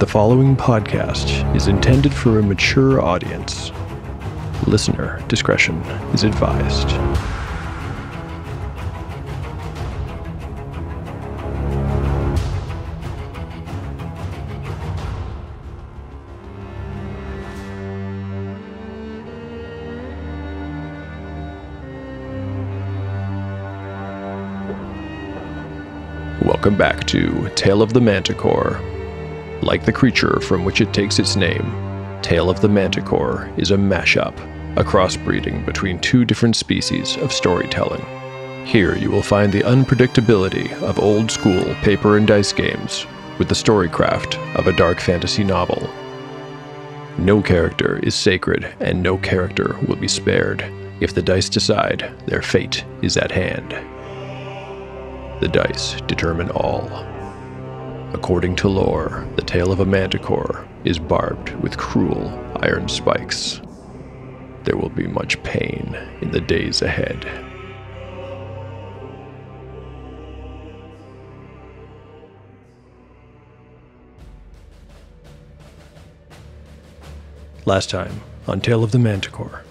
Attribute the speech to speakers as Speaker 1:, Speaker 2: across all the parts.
Speaker 1: The following podcast is intended for a mature audience. Listener discretion is advised. Welcome back to Tale of the Manticore. Like the creature from which it takes its name, Tale of the Manticore is a mashup, a crossbreeding between two different species of storytelling. Here you will find the unpredictability of old school paper and dice games with the storycraft of a dark fantasy novel. No character is sacred, and no character will be spared if the dice decide their fate is at hand. The dice determine all. According to lore, the tail of a manticore is barbed with cruel iron spikes. There will be much pain in the days ahead. Last time on Tale of the Manticore.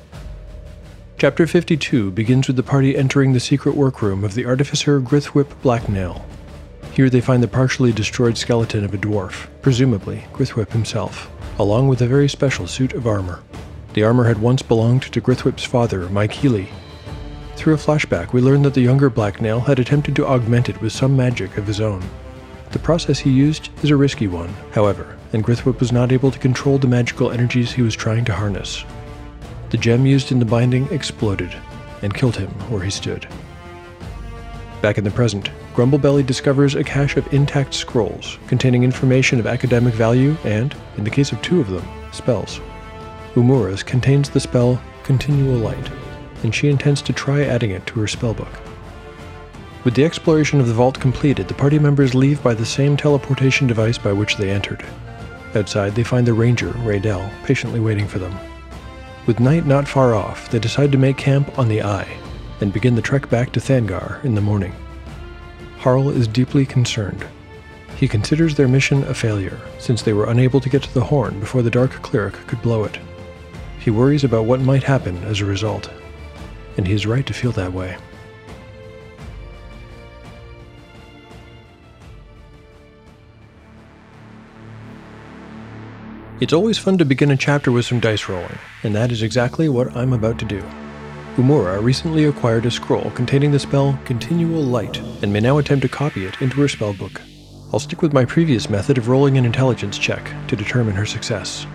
Speaker 1: Chapter 52 begins with the party entering the secret workroom of the artificer Grithwhip Blacknail. Here they find the partially destroyed skeleton of a dwarf, presumably Grithwhip himself, along with a very special suit of armor. The armor had once belonged to Grithwhip's father, Mike Healy. Through a flashback, we learn that the younger Blacknail had attempted to augment it with some magic of his own. The process he used is a risky one, however, and Grithwhip was not able to control the magical energies he was trying to harness. The gem used in the binding exploded and killed him where he stood. Back in the present, Grumblebelly discovers a cache of intact scrolls containing information of academic value and, in the case of two of them, spells. Umura's contains the spell Continual Light, and she intends to try adding it to her spellbook. With the exploration of the vault completed, the party members leave by the same teleportation device by which they entered. Outside, they find the ranger, Raydell, patiently waiting for them. With night not far off, they decide to make camp on the Eye and begin the trek back to Thangar in the morning. Harl is deeply concerned. He considers their mission a failure, since they were unable to get to the horn before the Dark Cleric could blow it. He worries about what might happen as a result, and he is right to feel that way. It's always fun to begin a chapter with some dice rolling, and that is exactly what I'm about to do. Umura recently acquired a scroll containing the spell Continual Light and may now attempt to copy it into her spellbook. I'll stick with my previous method of rolling an intelligence check to determine her success.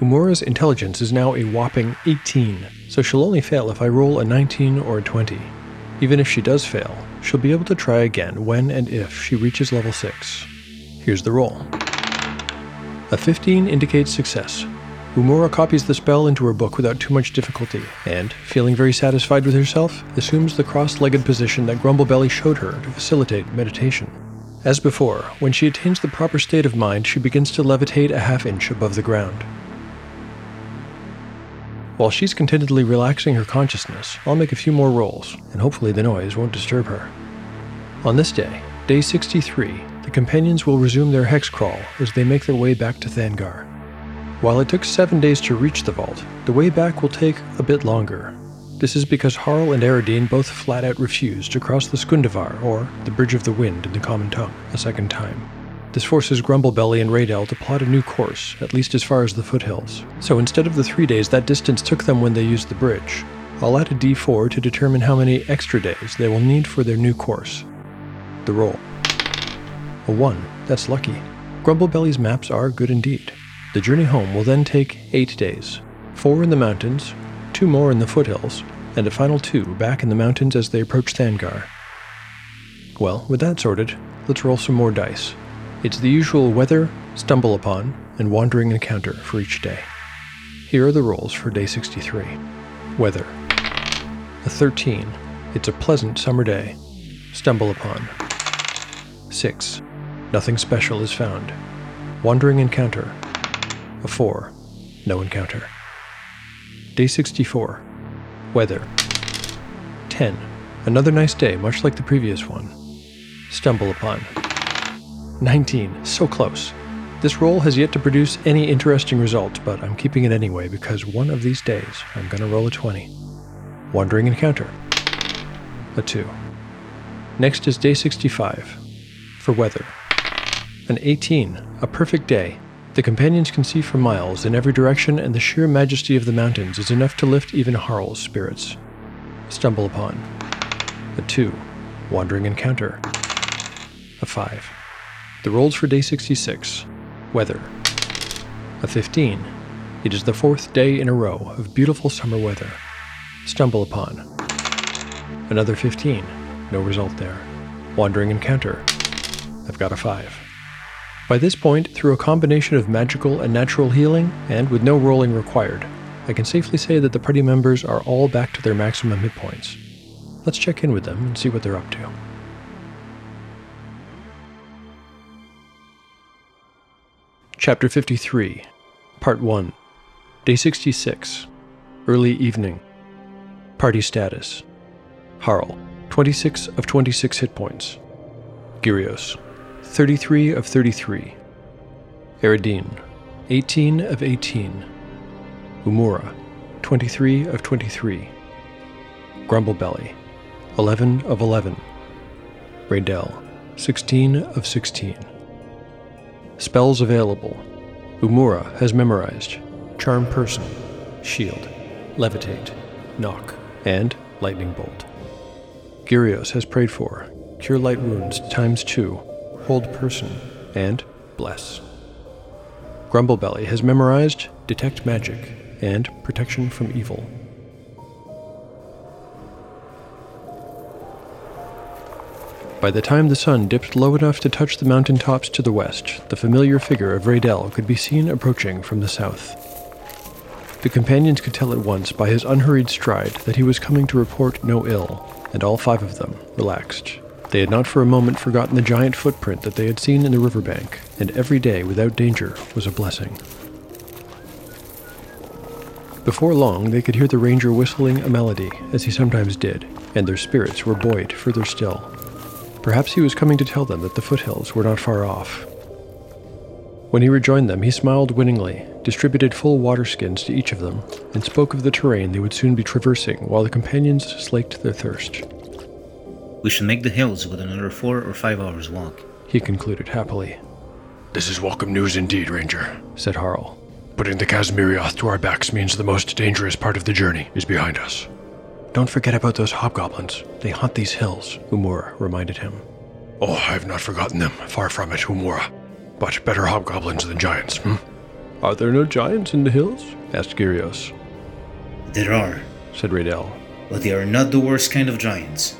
Speaker 1: Umura's intelligence is now a whopping 18, so she'll only fail if I roll a 19 or a 20. Even if she does fail, she'll be able to try again when and if she reaches level 6. Here's the roll. A 15 indicates success. Umura copies the spell into her book without too much difficulty, and, feeling very satisfied with herself, assumes the cross legged position that Grumblebelly showed her to facilitate meditation. As before, when she attains the proper state of mind, she begins to levitate a half inch above the ground. While she's contentedly relaxing her consciousness, I'll make a few more rolls, and hopefully the noise won't disturb her. On this day, day 63, the companions will resume their hex crawl as they make their way back to Thangar. While it took seven days to reach the vault, the way back will take a bit longer. This is because Harl and Eridine both flat out refused to cross the Skundavar, or the Bridge of the Wind in the common tongue, a second time. This forces Grumblebelly and Raydell to plot a new course, at least as far as the foothills. So instead of the three days that distance took them when they used the bridge, I'll add a d4 to determine how many extra days they will need for their new course. The roll. A 1. That's lucky. Grumblebelly's maps are good indeed. The journey home will then take 8 days. 4 in the mountains, 2 more in the foothills, and a final 2 back in the mountains as they approach Thangar. Well, with that sorted, let's roll some more dice. It's the usual weather, stumble upon, and wandering encounter for each day. Here are the rolls for day 63. Weather. A 13. It's a pleasant summer day. Stumble upon. 6. Nothing special is found. Wandering encounter. A 4. No encounter. Day 64. Weather. 10. Another nice day, much like the previous one. Stumble upon. 19. So close. This roll has yet to produce any interesting result, but I'm keeping it anyway because one of these days I'm going to roll a 20. Wandering encounter. A 2. Next is day 65. For weather. An 18. A perfect day. The companions can see for miles in every direction, and the sheer majesty of the mountains is enough to lift even Harl's spirits. Stumble upon. A 2. Wandering encounter. A 5. The rolls for day 66. Weather. A 15. It is the fourth day in a row of beautiful summer weather. Stumble upon. Another 15. No result there. Wandering encounter. I've got a 5. By this point, through a combination of magical and natural healing, and with no rolling required, I can safely say that the party members are all back to their maximum hit points. Let's check in with them and see what they're up to. Chapter 53, Part 1, Day 66, Early Evening. Party Status Harl, 26 of 26 hit points. Gyrios, 33 of 33. Eridine, 18 of 18. Umura, 23 of 23. Grumblebelly, 11 of 11. Raydell, 16 of 16. Spells available. Umura has memorized Charm Person, Shield, Levitate, Knock, and Lightning Bolt. Gyrios has prayed for Cure Light Wounds times 2, Hold Person, and Bless. Grumblebelly has memorized Detect Magic and Protection from Evil. By the time the sun dipped low enough to touch the mountain tops to the west, the familiar figure of Raydell could be seen approaching from the south. The companions could tell at once by his unhurried stride that he was coming to report no ill, and all five of them relaxed. They had not for a moment forgotten the giant footprint that they had seen in the riverbank, and every day without danger was a blessing. Before long, they could hear the ranger whistling a melody, as he sometimes did, and their spirits were buoyed further still. Perhaps he was coming to tell them that the foothills were not far off. When he rejoined them, he smiled winningly, distributed full water skins to each of them, and spoke of the terrain they would soon be traversing while the companions slaked their thirst.
Speaker 2: We should make the hills with another four or five hours' walk.
Speaker 1: He concluded happily.
Speaker 3: This is welcome news indeed, Ranger.
Speaker 1: Said Harl.
Speaker 3: Putting the Kazmirioth to our backs means the most dangerous part of the journey is behind us.
Speaker 1: Don't forget about those hobgoblins. They haunt these hills, Umura reminded him.
Speaker 3: Oh, I've not forgotten them. Far from it, Umura. But better hobgoblins than giants, hmm?
Speaker 1: Are there no giants in the hills? asked Gyrios.
Speaker 2: There are,
Speaker 1: said Raydell.
Speaker 2: but they are not the worst kind of giants.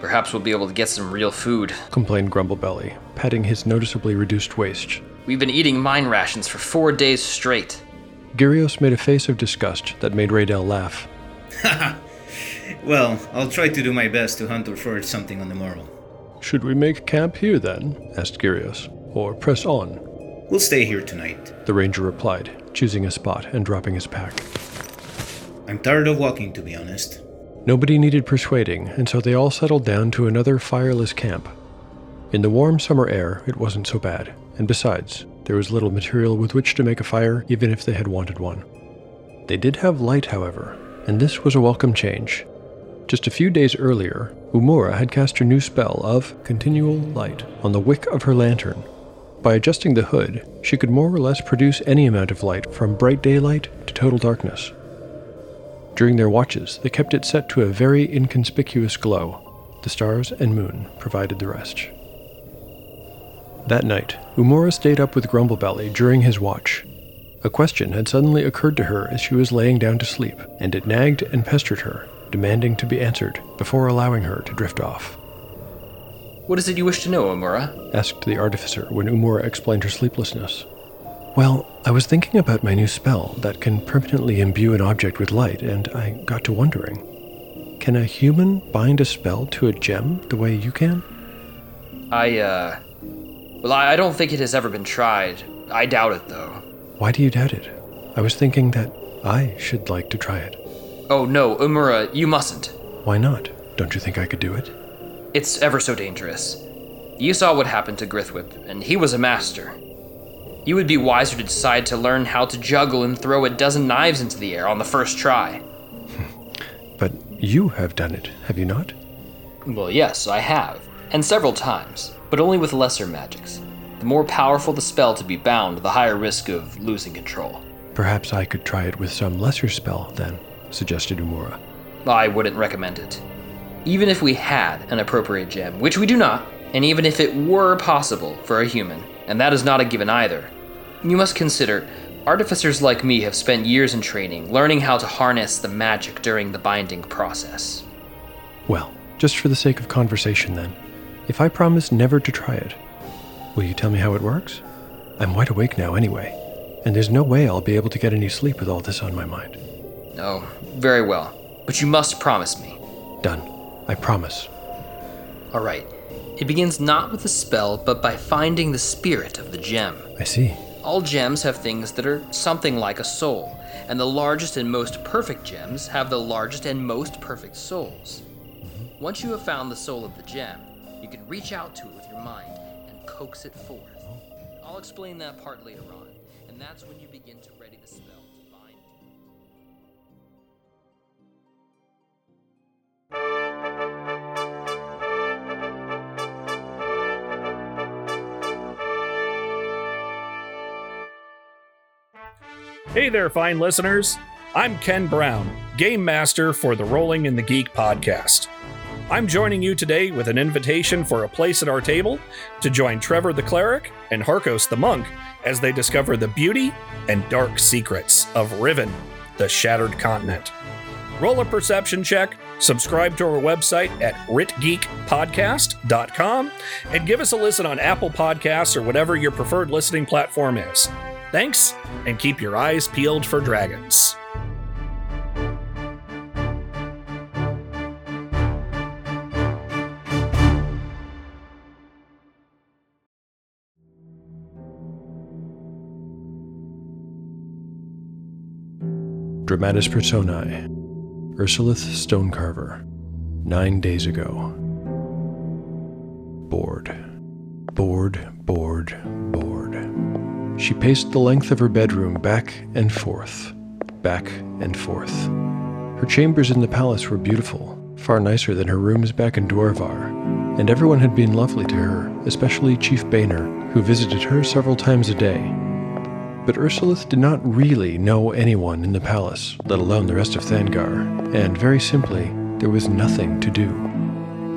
Speaker 4: Perhaps we'll be able to get some real food.
Speaker 1: Complained Grumblebelly, patting his noticeably reduced waist.
Speaker 4: We've been eating mine rations for four days straight.
Speaker 1: Gyrios made a face of disgust that made Raydell laugh.
Speaker 2: Well, I'll try to do my best to hunt or forage something on the morrow.
Speaker 1: Should we make camp here then? asked Gyrios. Or press on?
Speaker 2: We'll stay here tonight.
Speaker 1: The ranger replied, choosing a spot and dropping his pack.
Speaker 2: I'm tired of walking, to be honest.
Speaker 1: Nobody needed persuading, and so they all settled down to another fireless camp. In the warm summer air, it wasn't so bad, and besides, there was little material with which to make a fire, even if they had wanted one. They did have light, however, and this was a welcome change. Just a few days earlier, Umura had cast her new spell of continual light on the wick of her lantern. By adjusting the hood, she could more or less produce any amount of light from bright daylight to total darkness. During their watches, they kept it set to a very inconspicuous glow. The stars and moon provided the rest. That night, Umura stayed up with Grumblebelly during his watch. A question had suddenly occurred to her as she was laying down to sleep, and it nagged and pestered her, demanding to be answered before allowing her to drift off.
Speaker 4: What is it you wish to know, Amura?
Speaker 1: asked the artificer when Umura explained her sleeplessness. Well, I was thinking about my new spell that can permanently imbue an object with light, and I got to wondering can a human bind a spell to a gem the way you can?
Speaker 4: I, uh. Well, I don't think it has ever been tried. I doubt it, though.
Speaker 1: Why do you doubt it? I was thinking that I should like to try it.
Speaker 4: Oh, no, Umura, you mustn't.
Speaker 1: Why not? Don't you think I could do it?
Speaker 4: It's ever so dangerous. You saw what happened to Grithwhip, and he was a master. You would be wiser to decide to learn how to juggle and throw a dozen knives into the air on the first try.
Speaker 1: But you have done it, have you not?
Speaker 4: Well, yes, I have, and several times, but only with lesser magics. The more powerful the spell to be bound, the higher risk of losing control.
Speaker 1: Perhaps I could try it with some lesser spell, then, suggested Umura.
Speaker 4: I wouldn't recommend it. Even if we had an appropriate gem, which we do not, and even if it were possible for a human, and that is not a given either, you must consider artificers like me have spent years in training, learning how to harness the magic during the binding process.
Speaker 1: Well, just for the sake of conversation, then, if I promise never to try it, will you tell me how it works? I'm wide awake now anyway, and there's no way I'll be able to get any sleep with all this on my mind.
Speaker 4: Oh, very well. But you must promise me.
Speaker 1: Done. I promise.
Speaker 4: All right. It begins not with a spell, but by finding the spirit of the gem.
Speaker 1: I see.
Speaker 4: All gems have things that are something like a soul, and the largest and most perfect gems have the largest and most perfect souls. Mm-hmm. Once you have found the soul of the gem, you can reach out to it with your mind and coax it forth. Oh. I'll explain that part later on, and that's when you begin to ready the spell to
Speaker 5: Hey there, fine listeners. I'm Ken Brown, Game Master for the Rolling in the Geek podcast. I'm joining you today with an invitation for a place at our table to join Trevor the Cleric and Harkos the Monk as they discover the beauty and dark secrets of Riven, the Shattered Continent. Roll a perception check, subscribe to our website at ritgeekpodcast.com, and give us a listen on Apple Podcasts or whatever your preferred listening platform is. Thanks, and keep your eyes peeled for dragons.
Speaker 1: Dramatis Personae. Ursulith Stonecarver. Nine days ago. Bored. Bored, bored, bored. She paced the length of her bedroom back and forth, back and forth. Her chambers in the palace were beautiful, far nicer than her rooms back in Dwarvar, and everyone had been lovely to her, especially Chief Boehner, who visited her several times a day. But Ursulith did not really know anyone in the palace, let alone the rest of Thangar, and very simply, there was nothing to do.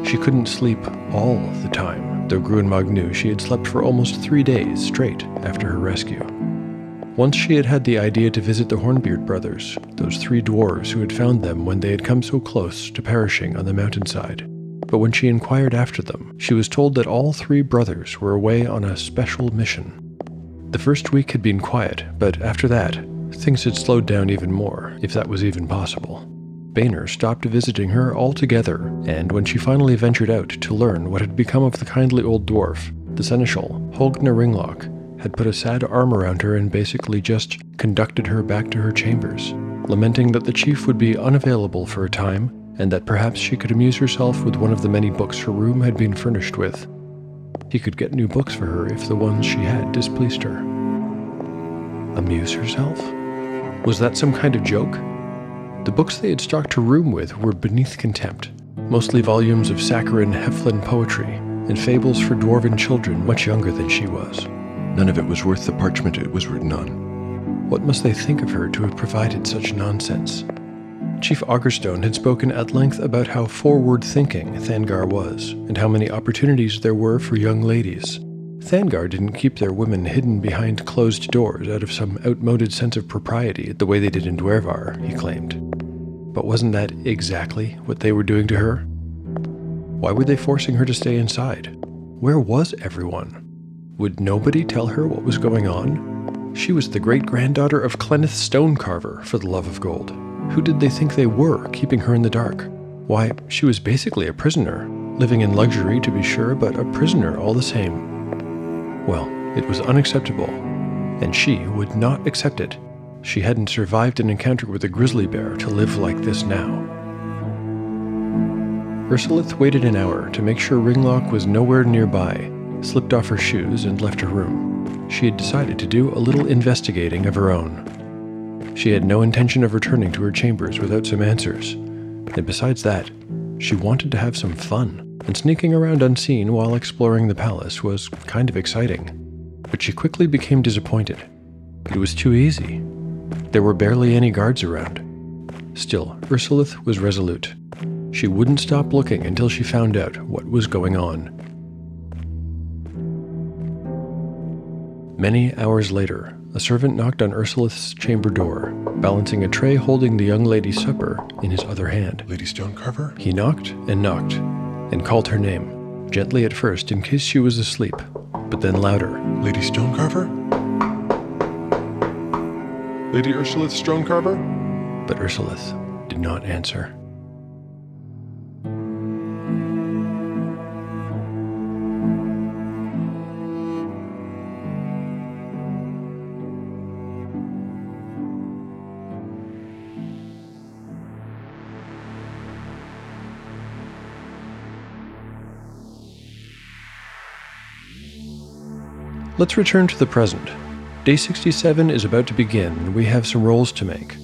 Speaker 1: She couldn't sleep all the time, though Gruenmog knew she had slept for almost three days straight after her rescue. Once she had had the idea to visit the Hornbeard brothers, those three dwarves who had found them when they had come so close to perishing on the mountainside. But when she inquired after them, she was told that all three brothers were away on a special mission. The first week had been quiet, but after that, things had slowed down even more, if that was even possible. Boehner stopped visiting her altogether, and when she finally ventured out to learn what had become of the kindly old dwarf, the seneschal, Holgna Ringlock, had put a sad arm around her and basically just conducted her back to her chambers, lamenting that the chief would be unavailable for a time, and that perhaps she could amuse herself with one of the many books her room had been furnished with. He could get new books for her if the ones she had displeased her. Amuse herself? Was that some kind of joke? The books they had stocked her room with were beneath contempt, mostly volumes of saccharine Halfling poetry and fables for dwarven children much younger than she was.
Speaker 3: None of it was worth the parchment it was written on.
Speaker 1: What must they think of her to have provided such nonsense? Chief Augerstone had spoken at length about how forward thinking Thangar was, and how many opportunities there were for young ladies. Thangar didn't keep their women hidden behind closed doors out of some outmoded sense of propriety the way they did in Dwarvar, he claimed. But wasn't that exactly what they were doing to her? Why were they forcing her to stay inside? Where was everyone? Would nobody tell her what was going on? She was the great granddaughter of Clenneth Stonecarver, for the love of gold. Who did they think they were, keeping her in the dark? Why, she was basically a prisoner, living in luxury to be sure, but a prisoner all the same. Well, it was unacceptable, and she would not accept it. She hadn't survived an encounter with a grizzly bear to live like this now. Ursulith waited an hour to make sure Ringlock was nowhere nearby, slipped off her shoes, and left her room. She had decided to do a little investigating of her own. She had no intention of returning to her chambers without some answers. And besides that, she wanted to have some fun, and sneaking around unseen while exploring the palace was kind of exciting. But she quickly became disappointed. It was too easy. There were barely any guards around. Still, Ursulith was resolute. She wouldn't stop looking until she found out what was going on. Many hours later, a servant knocked on Ursulith's chamber door, balancing a tray holding the young lady's supper in his other hand.
Speaker 3: Lady Stonecarver?
Speaker 1: He knocked and knocked, and called her name, gently at first in case she was asleep, but then louder.
Speaker 3: Lady Stonecarver? Lady Ursulith Stonecarver?
Speaker 1: But Ursulith did not answer. Let's return to the present. Day 67 is about to begin, and we have some rolls to make.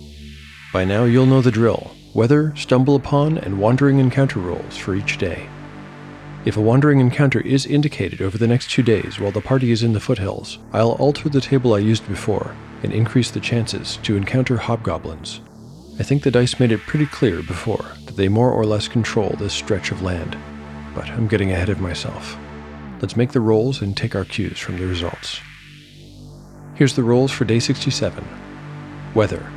Speaker 1: By now, you'll know the drill weather, stumble upon, and wandering encounter rolls for each day. If a wandering encounter is indicated over the next two days while the party is in the foothills, I'll alter the table I used before and increase the chances to encounter hobgoblins. I think the dice made it pretty clear before that they more or less control this stretch of land, but I'm getting ahead of myself. Let's make the rolls and take our cues from the results. Here's the rolls for day 67 Weather.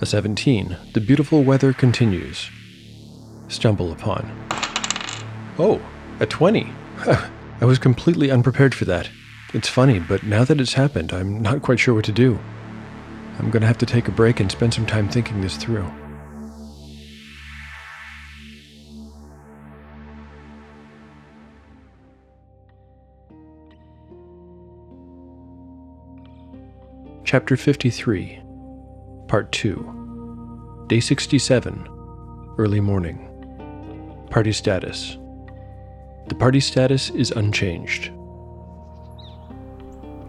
Speaker 1: A 17. The beautiful weather continues. Stumble upon. Oh, a 20. I was completely unprepared for that. It's funny, but now that it's happened, I'm not quite sure what to do. I'm going to have to take a break and spend some time thinking this through. Chapter 53, Part 2, Day 67, Early Morning. Party Status The party status is unchanged.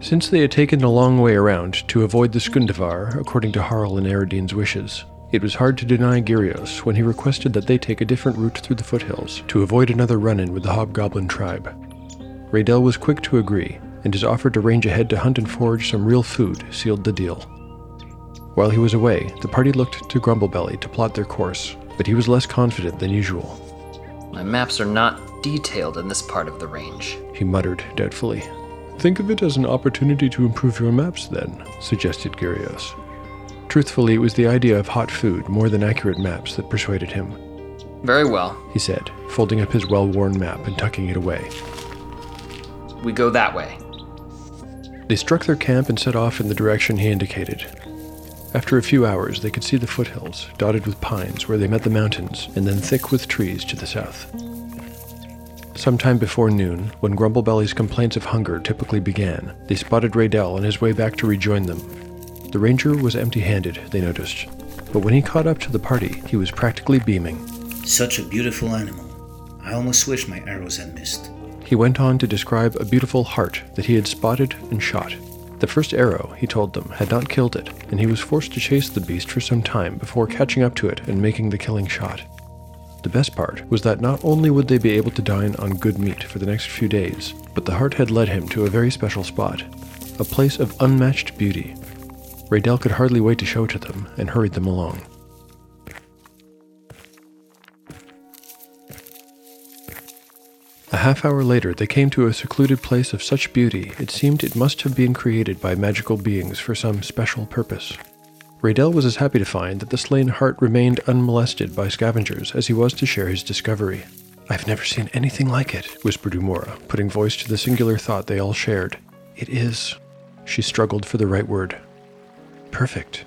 Speaker 1: Since they had taken a long way around to avoid the Skundavar, according to Harl and Eridine's wishes, it was hard to deny Gyrios when he requested that they take a different route through the foothills to avoid another run in with the Hobgoblin tribe. Raydell was quick to agree, and his offer to range ahead to hunt and forage some real food sealed the deal. While he was away, the party looked to Grumblebelly to plot their course, but he was less confident than usual.
Speaker 4: My maps are not detailed in this part of the range.
Speaker 1: He muttered doubtfully. Think of it as an opportunity to improve your maps, then, suggested Gyrios. Truthfully, it was the idea of hot food more than accurate maps that persuaded him,
Speaker 4: Very well.
Speaker 1: he said, folding up his well worn map and tucking it away.
Speaker 4: We go that way.
Speaker 1: They struck their camp and set off in the direction he indicated. After a few hours, they could see the foothills, dotted with pines where they met the mountains, and then thick with trees to the south. Sometime before noon, when Grumblebelly's complaints of hunger typically began, they spotted Raydell on his way back to rejoin them. The ranger was empty handed, they noticed, but when he caught up to the party, he was practically beaming.
Speaker 2: Such a beautiful animal. I almost wish my arrows had missed.
Speaker 1: He went on to describe a beautiful hart that he had spotted and shot. The first arrow, he told them, had not killed it, and he was forced to chase the beast for some time before catching up to it and making the killing shot. The best part was that not only would they be able to dine on good meat for the next few days, but the hart had led him to a very special spot, a place of unmatched beauty. Raydell could hardly wait to show it to them and hurried them along. A half hour later, they came to a secluded place of such beauty it seemed it must have been created by magical beings for some special purpose. Raydell was as happy to find that the slain hart remained unmolested by scavengers as he was to share his discovery. I've never seen anything like it, whispered Umura, putting voice to the singular thought they all shared. It is. She struggled for the right word. Perfect.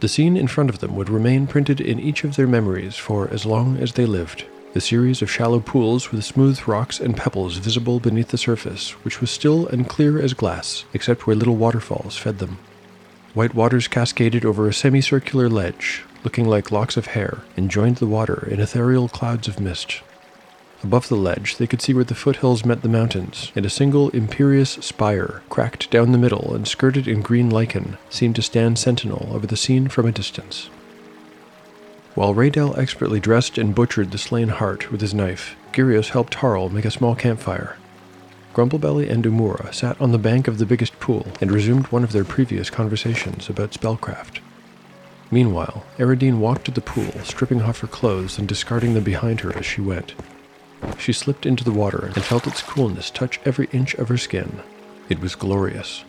Speaker 1: The scene in front of them would remain printed in each of their memories for as long as they lived. The series of shallow pools with smooth rocks and pebbles visible beneath the surface, which was still and clear as glass, except where little waterfalls fed them. White waters cascaded over a semicircular ledge, looking like locks of hair, and joined the water in ethereal clouds of mist. Above the ledge, they could see where the foothills met the mountains, and a single imperious spire, cracked down the middle and skirted in green lichen, seemed to stand sentinel over the scene from a distance. While Raydell expertly dressed and butchered the slain hart with his knife, Gyrios helped Harl make a small campfire. Grumblebelly and Umura sat on the bank of the biggest pool and resumed one of their previous conversations about spellcraft. Meanwhile, Eridine walked to the pool, stripping off her clothes and discarding them behind her as she went. She slipped into the water and felt its coolness touch every inch of her skin. It was glorious.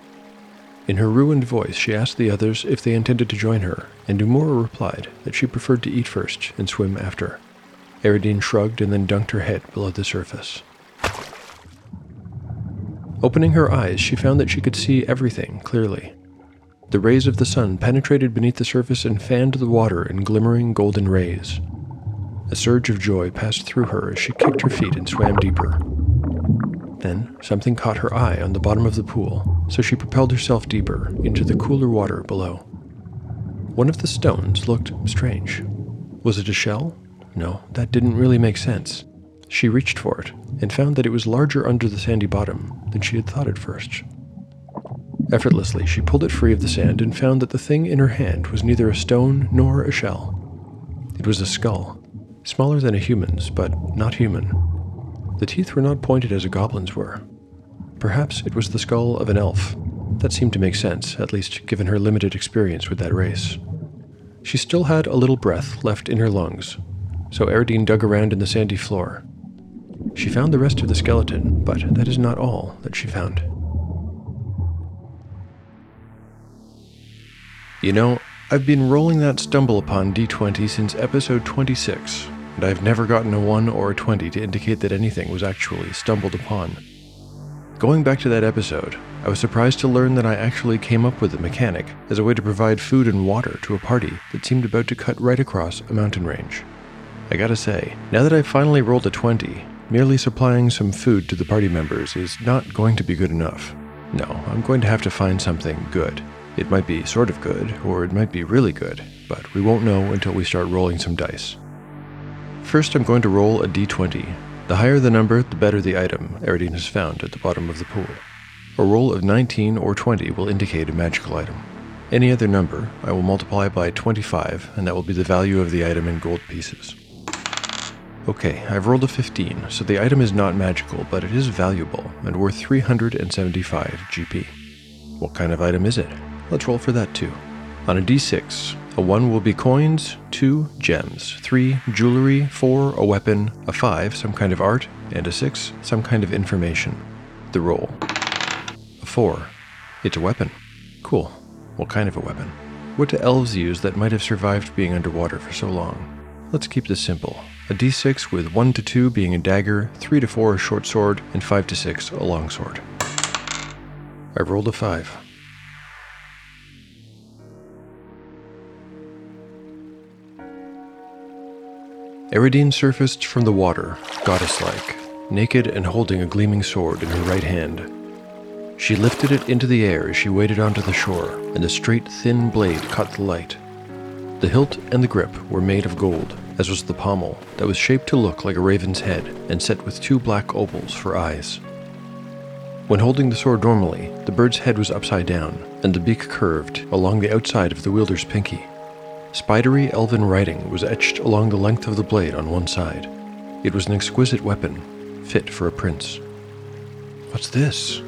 Speaker 1: In her ruined voice, she asked the others if they intended to join her, and Umura replied that she preferred to eat first and swim after. Eridine shrugged and then dunked her head below the surface. Opening her eyes, she found that she could see everything clearly. The rays of the sun penetrated beneath the surface and fanned the water in glimmering golden rays. A surge of joy passed through her as she kicked her feet and swam deeper. Then something caught her eye on the bottom of the pool, so she propelled herself deeper into the cooler water below. One of the stones looked strange. Was it a shell? No, that didn't really make sense. She reached for it and found that it was larger under the sandy bottom than she had thought at first. Effortlessly, she pulled it free of the sand and found that the thing in her hand was neither a stone nor a shell. It was a skull, smaller than a human's, but not human. The teeth were not pointed as a goblin's were. Perhaps it was the skull of an elf. That seemed to make sense, at least given her limited experience with that race. She still had a little breath left in her lungs, so Eridine dug around in the sandy floor. She found the rest of the skeleton, but that is not all that she found. You know, I've been rolling that stumble upon d20 since episode 26, and I've never gotten a 1 or a 20 to indicate that anything was actually stumbled upon. Going back to that episode, I was surprised to learn that I actually came up with the mechanic as a way to provide food and water to a party that seemed about to cut right across a mountain range. I gotta say, now that I've finally rolled a 20, merely supplying some food to the party members is not going to be good enough. No, I'm going to have to find something good. It might be sort of good, or it might be really good, but we won't know until we start rolling some dice. First, I'm going to roll a d20. The higher the number, the better the item Eridine has found at the bottom of the pool. A roll of 19 or 20 will indicate a magical item. Any other number, I will multiply by 25, and that will be the value of the item in gold pieces. Okay, I've rolled a 15, so the item is not magical, but it is valuable and worth 375 GP. What kind of item is it? Let's roll for that too. On a d6, a 1 will be coins, 2 gems, 3 jewelry, 4 a weapon, a 5 some kind of art, and a 6 some kind of information. The roll. A 4. It's a weapon. Cool. What kind of a weapon? What do elves use that might have survived being underwater for so long? Let's keep this simple. A d6 with 1 to 2 being a dagger, 3 to 4 a short sword, and 5 to 6 a long sword. I've rolled a 5. Eridine surfaced from the water, goddess like, naked and holding a gleaming sword in her right hand. She lifted it into the air as she waded onto the shore, and the straight, thin blade caught the light. The hilt and the grip were made of gold, as was the pommel, that was shaped to look like a raven's head and set with two black opals for eyes. When holding the sword normally, the bird's head was upside down, and the beak curved along the outside of the wielder's pinky. Spidery elven writing was etched along the length of the blade on one side. It was an exquisite weapon, fit for a prince. What's this?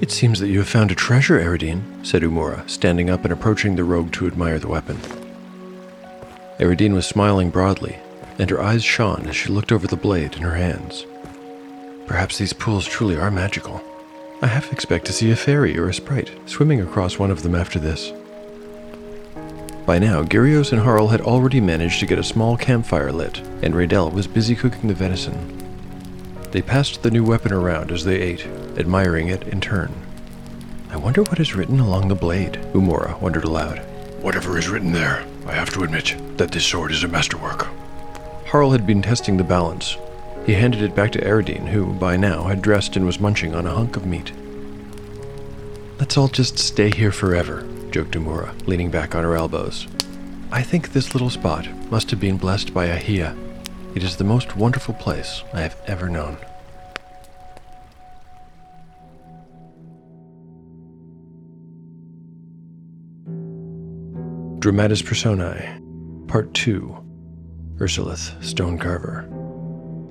Speaker 1: It seems that you have found a treasure, Eridine, said Umura, standing up and approaching the rogue to admire the weapon. Eridine was smiling broadly, and her eyes shone as she looked over the blade in her hands. Perhaps these pools truly are magical. I half expect to see a fairy or a sprite swimming across one of them after this. By now, Gyrios and Harl had already managed to get a small campfire lit, and Raydell was busy cooking the venison. They passed the new weapon around as they ate, admiring it in turn. I wonder what is written along the blade, Umura wondered aloud.
Speaker 3: Whatever is written there, I have to admit that this sword is a masterwork.
Speaker 1: Harl had been testing the balance. He handed it back to Eridine, who, by now, had dressed and was munching on a hunk of meat. Let's all just stay here forever, joked Umura, leaning back on her elbows. I think this little spot must have been blessed by Ahia. It is the most wonderful place I have ever known. Dramatis Personae, Part 2 Ursulith Stonecarver.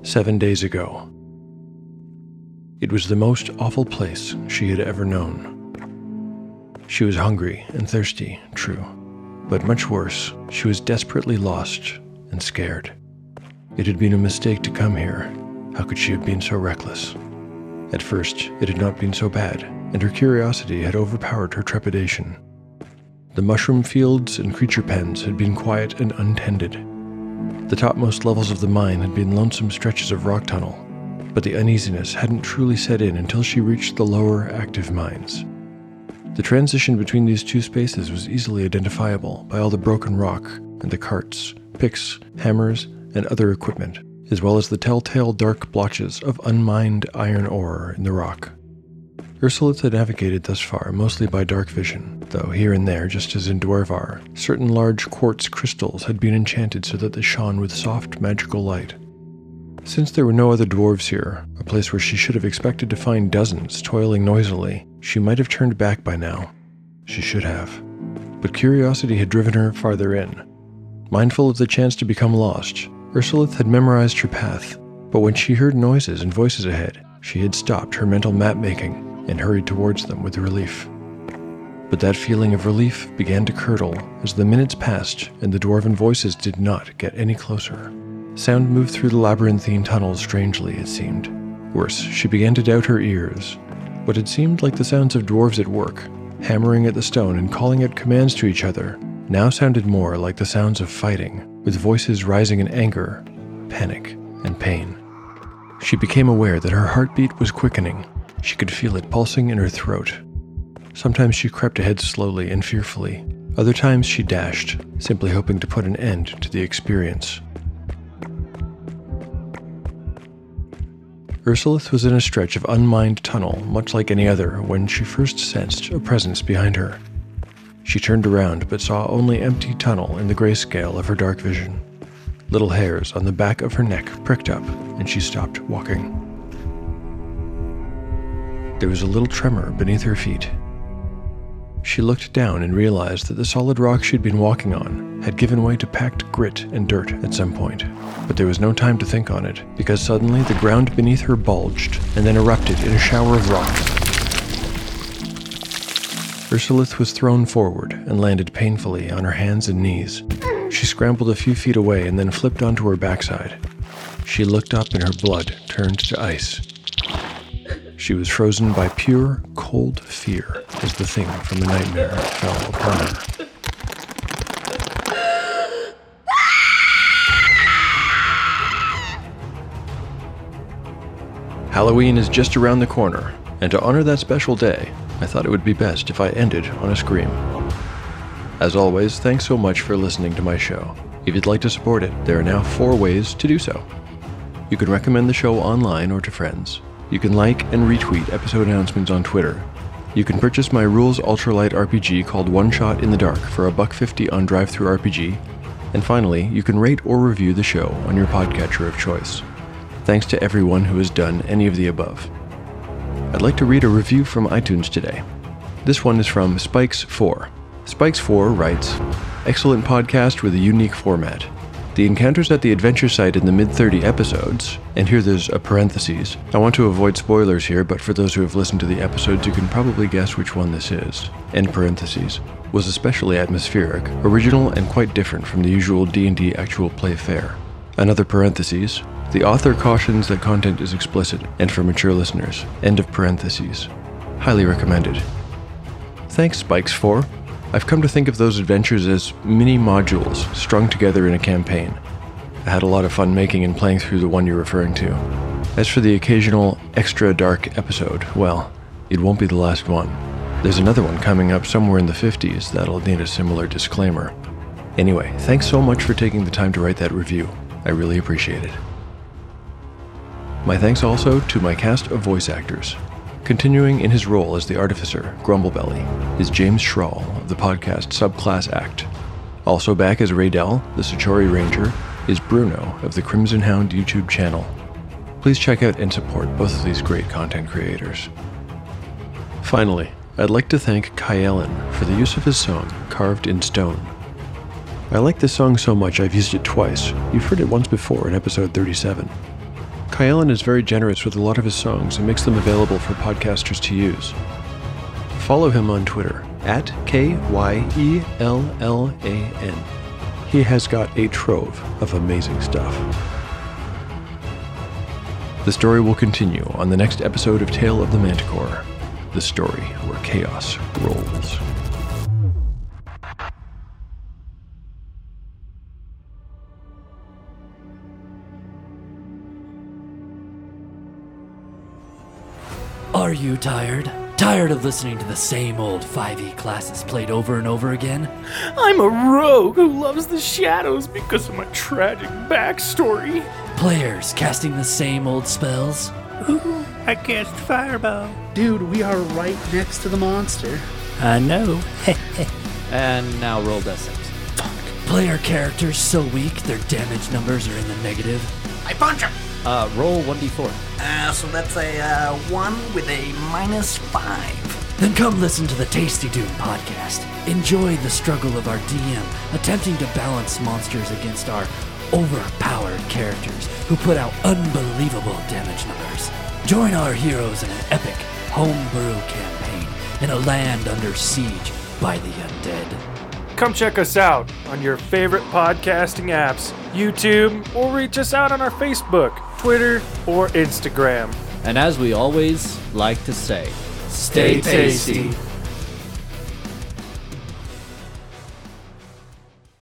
Speaker 1: Seven days ago. It was the most awful place she had ever known. She was hungry and thirsty, true, but much worse, she was desperately lost and scared. It had been a mistake to come here. How could she have been so reckless? At first, it had not been so bad, and her curiosity had overpowered her trepidation. The mushroom fields and creature pens had been quiet and untended. The topmost levels of the mine had been lonesome stretches of rock tunnel, but the uneasiness hadn't truly set in until she reached the lower active mines. The transition between these two spaces was easily identifiable by all the broken rock and the carts, picks, hammers, and other equipment, as well as the telltale dark blotches of unmined iron ore in the rock. Ursulith had navigated thus far mostly by dark vision, though here and there, just as in Dwarvar, certain large quartz crystals had been enchanted so that they shone with soft, magical light. Since there were no other dwarves here, a place where she should have expected to find dozens toiling noisily, she might have turned back by now. She should have. But curiosity had driven her farther in. Mindful of the chance to become lost, Ursulith had memorized her path, but when she heard noises and voices ahead, she had stopped her mental map making and hurried towards them with relief. But that feeling of relief began to curdle as the minutes passed and the dwarven voices did not get any closer. Sound moved through the labyrinthine tunnels strangely, it seemed. Worse, she began to doubt her ears. What had seemed like the sounds of dwarves at work, hammering at the stone and calling out commands to each other, now sounded more like the sounds of fighting, with voices rising in anger, panic, and pain. She became aware that her heartbeat was quickening. She could feel it pulsing in her throat. Sometimes she crept ahead slowly and fearfully. Other times she dashed, simply hoping to put an end to the experience. Ursulith was in a stretch of unmined tunnel, much like any other, when she first sensed a presence behind her. She turned around but saw only empty tunnel in the grayscale of her dark vision. Little hairs on the back of her neck pricked up, and she stopped walking. There was a little tremor beneath her feet, she looked down and realized that the solid rock she'd been walking on had given way to packed grit and dirt at some point. But there was no time to think on it, because suddenly the ground beneath her bulged and then erupted in a shower of rock. Ursulith was thrown forward and landed painfully on her hands and knees. She scrambled a few feet away and then flipped onto her backside. She looked up and her blood turned to ice. She was frozen by pure, cold fear as the thing from the nightmare fell upon her. Halloween is just around the corner, and to honor that special day, I thought it would be best if I ended on a scream. As always, thanks so much for listening to my show. If you'd like to support it, there are now four ways to do so. You can recommend the show online or to friends. You can like and retweet episode announcements on Twitter. You can purchase my Rules Ultralight RPG called One Shot in the Dark for a buck fifty on DriveThru RPG. And finally, you can rate or review the show on your podcatcher of choice. Thanks to everyone who has done any of the above. I'd like to read a review from iTunes today. This one is from Spikes4. Spikes4 writes Excellent podcast with a unique format. The encounters at the adventure site in the mid 30 episodes, and here there's a parenthesis. I want to avoid spoilers here, but for those who have listened to the episodes, you can probably guess which one this is. End parentheses. Was especially atmospheric, original, and quite different from the usual D&D actual play fare. Another parenthesis. The author cautions that content is explicit and for mature listeners. End of parentheses. Highly recommended. Thanks, Spikes4. I've come to think of those adventures as mini modules strung together in a campaign. I had a lot of fun making and playing through the one you're referring to. As for the occasional extra dark episode, well, it won't be the last one. There's another one coming up somewhere in the 50s that'll need a similar disclaimer. Anyway, thanks so much for taking the time to write that review. I really appreciate it. My thanks also to my cast of voice actors. Continuing in his role as the artificer, Grumblebelly, is James Schrawl of the podcast Subclass Act. Also back as Raydell, the Satori Ranger, is Bruno of the Crimson Hound YouTube channel. Please check out and support both of these great content creators. Finally, I'd like to thank Kyellen for the use of his song, Carved in Stone. I like this song so much I've used it twice. You've heard it once before in episode 37. Kyellan is very generous with a lot of his songs and makes them available for podcasters to use. Follow him on Twitter at K Y E L L A N. He has got a trove of amazing stuff. The story will continue on the next episode of Tale of the Manticore, the story where chaos rolls.
Speaker 6: Are you tired? Tired of listening to the same old 5e classes played over and over again?
Speaker 7: I'm a rogue who loves the shadows because of my tragic backstory.
Speaker 6: Players casting the same old spells?
Speaker 7: Ooh, I cast fireball.
Speaker 8: Dude, we are right next to the monster.
Speaker 7: I know.
Speaker 9: and now roll d6.
Speaker 6: Player characters so weak their damage numbers are in the negative.
Speaker 10: I punch him!
Speaker 9: Uh, roll 1d4.
Speaker 10: Uh, so that's a uh, 1 with a minus 5.
Speaker 6: Then come listen to the Tasty Doom podcast. Enjoy the struggle of our DM attempting to balance monsters against our overpowered characters who put out unbelievable damage numbers. Join our heroes in an epic homebrew campaign in a land under siege by the undead.
Speaker 7: Come check us out on your favorite podcasting apps, YouTube, or reach us out on our Facebook, Twitter, or Instagram.
Speaker 9: And as we always like to say,
Speaker 7: stay tasty.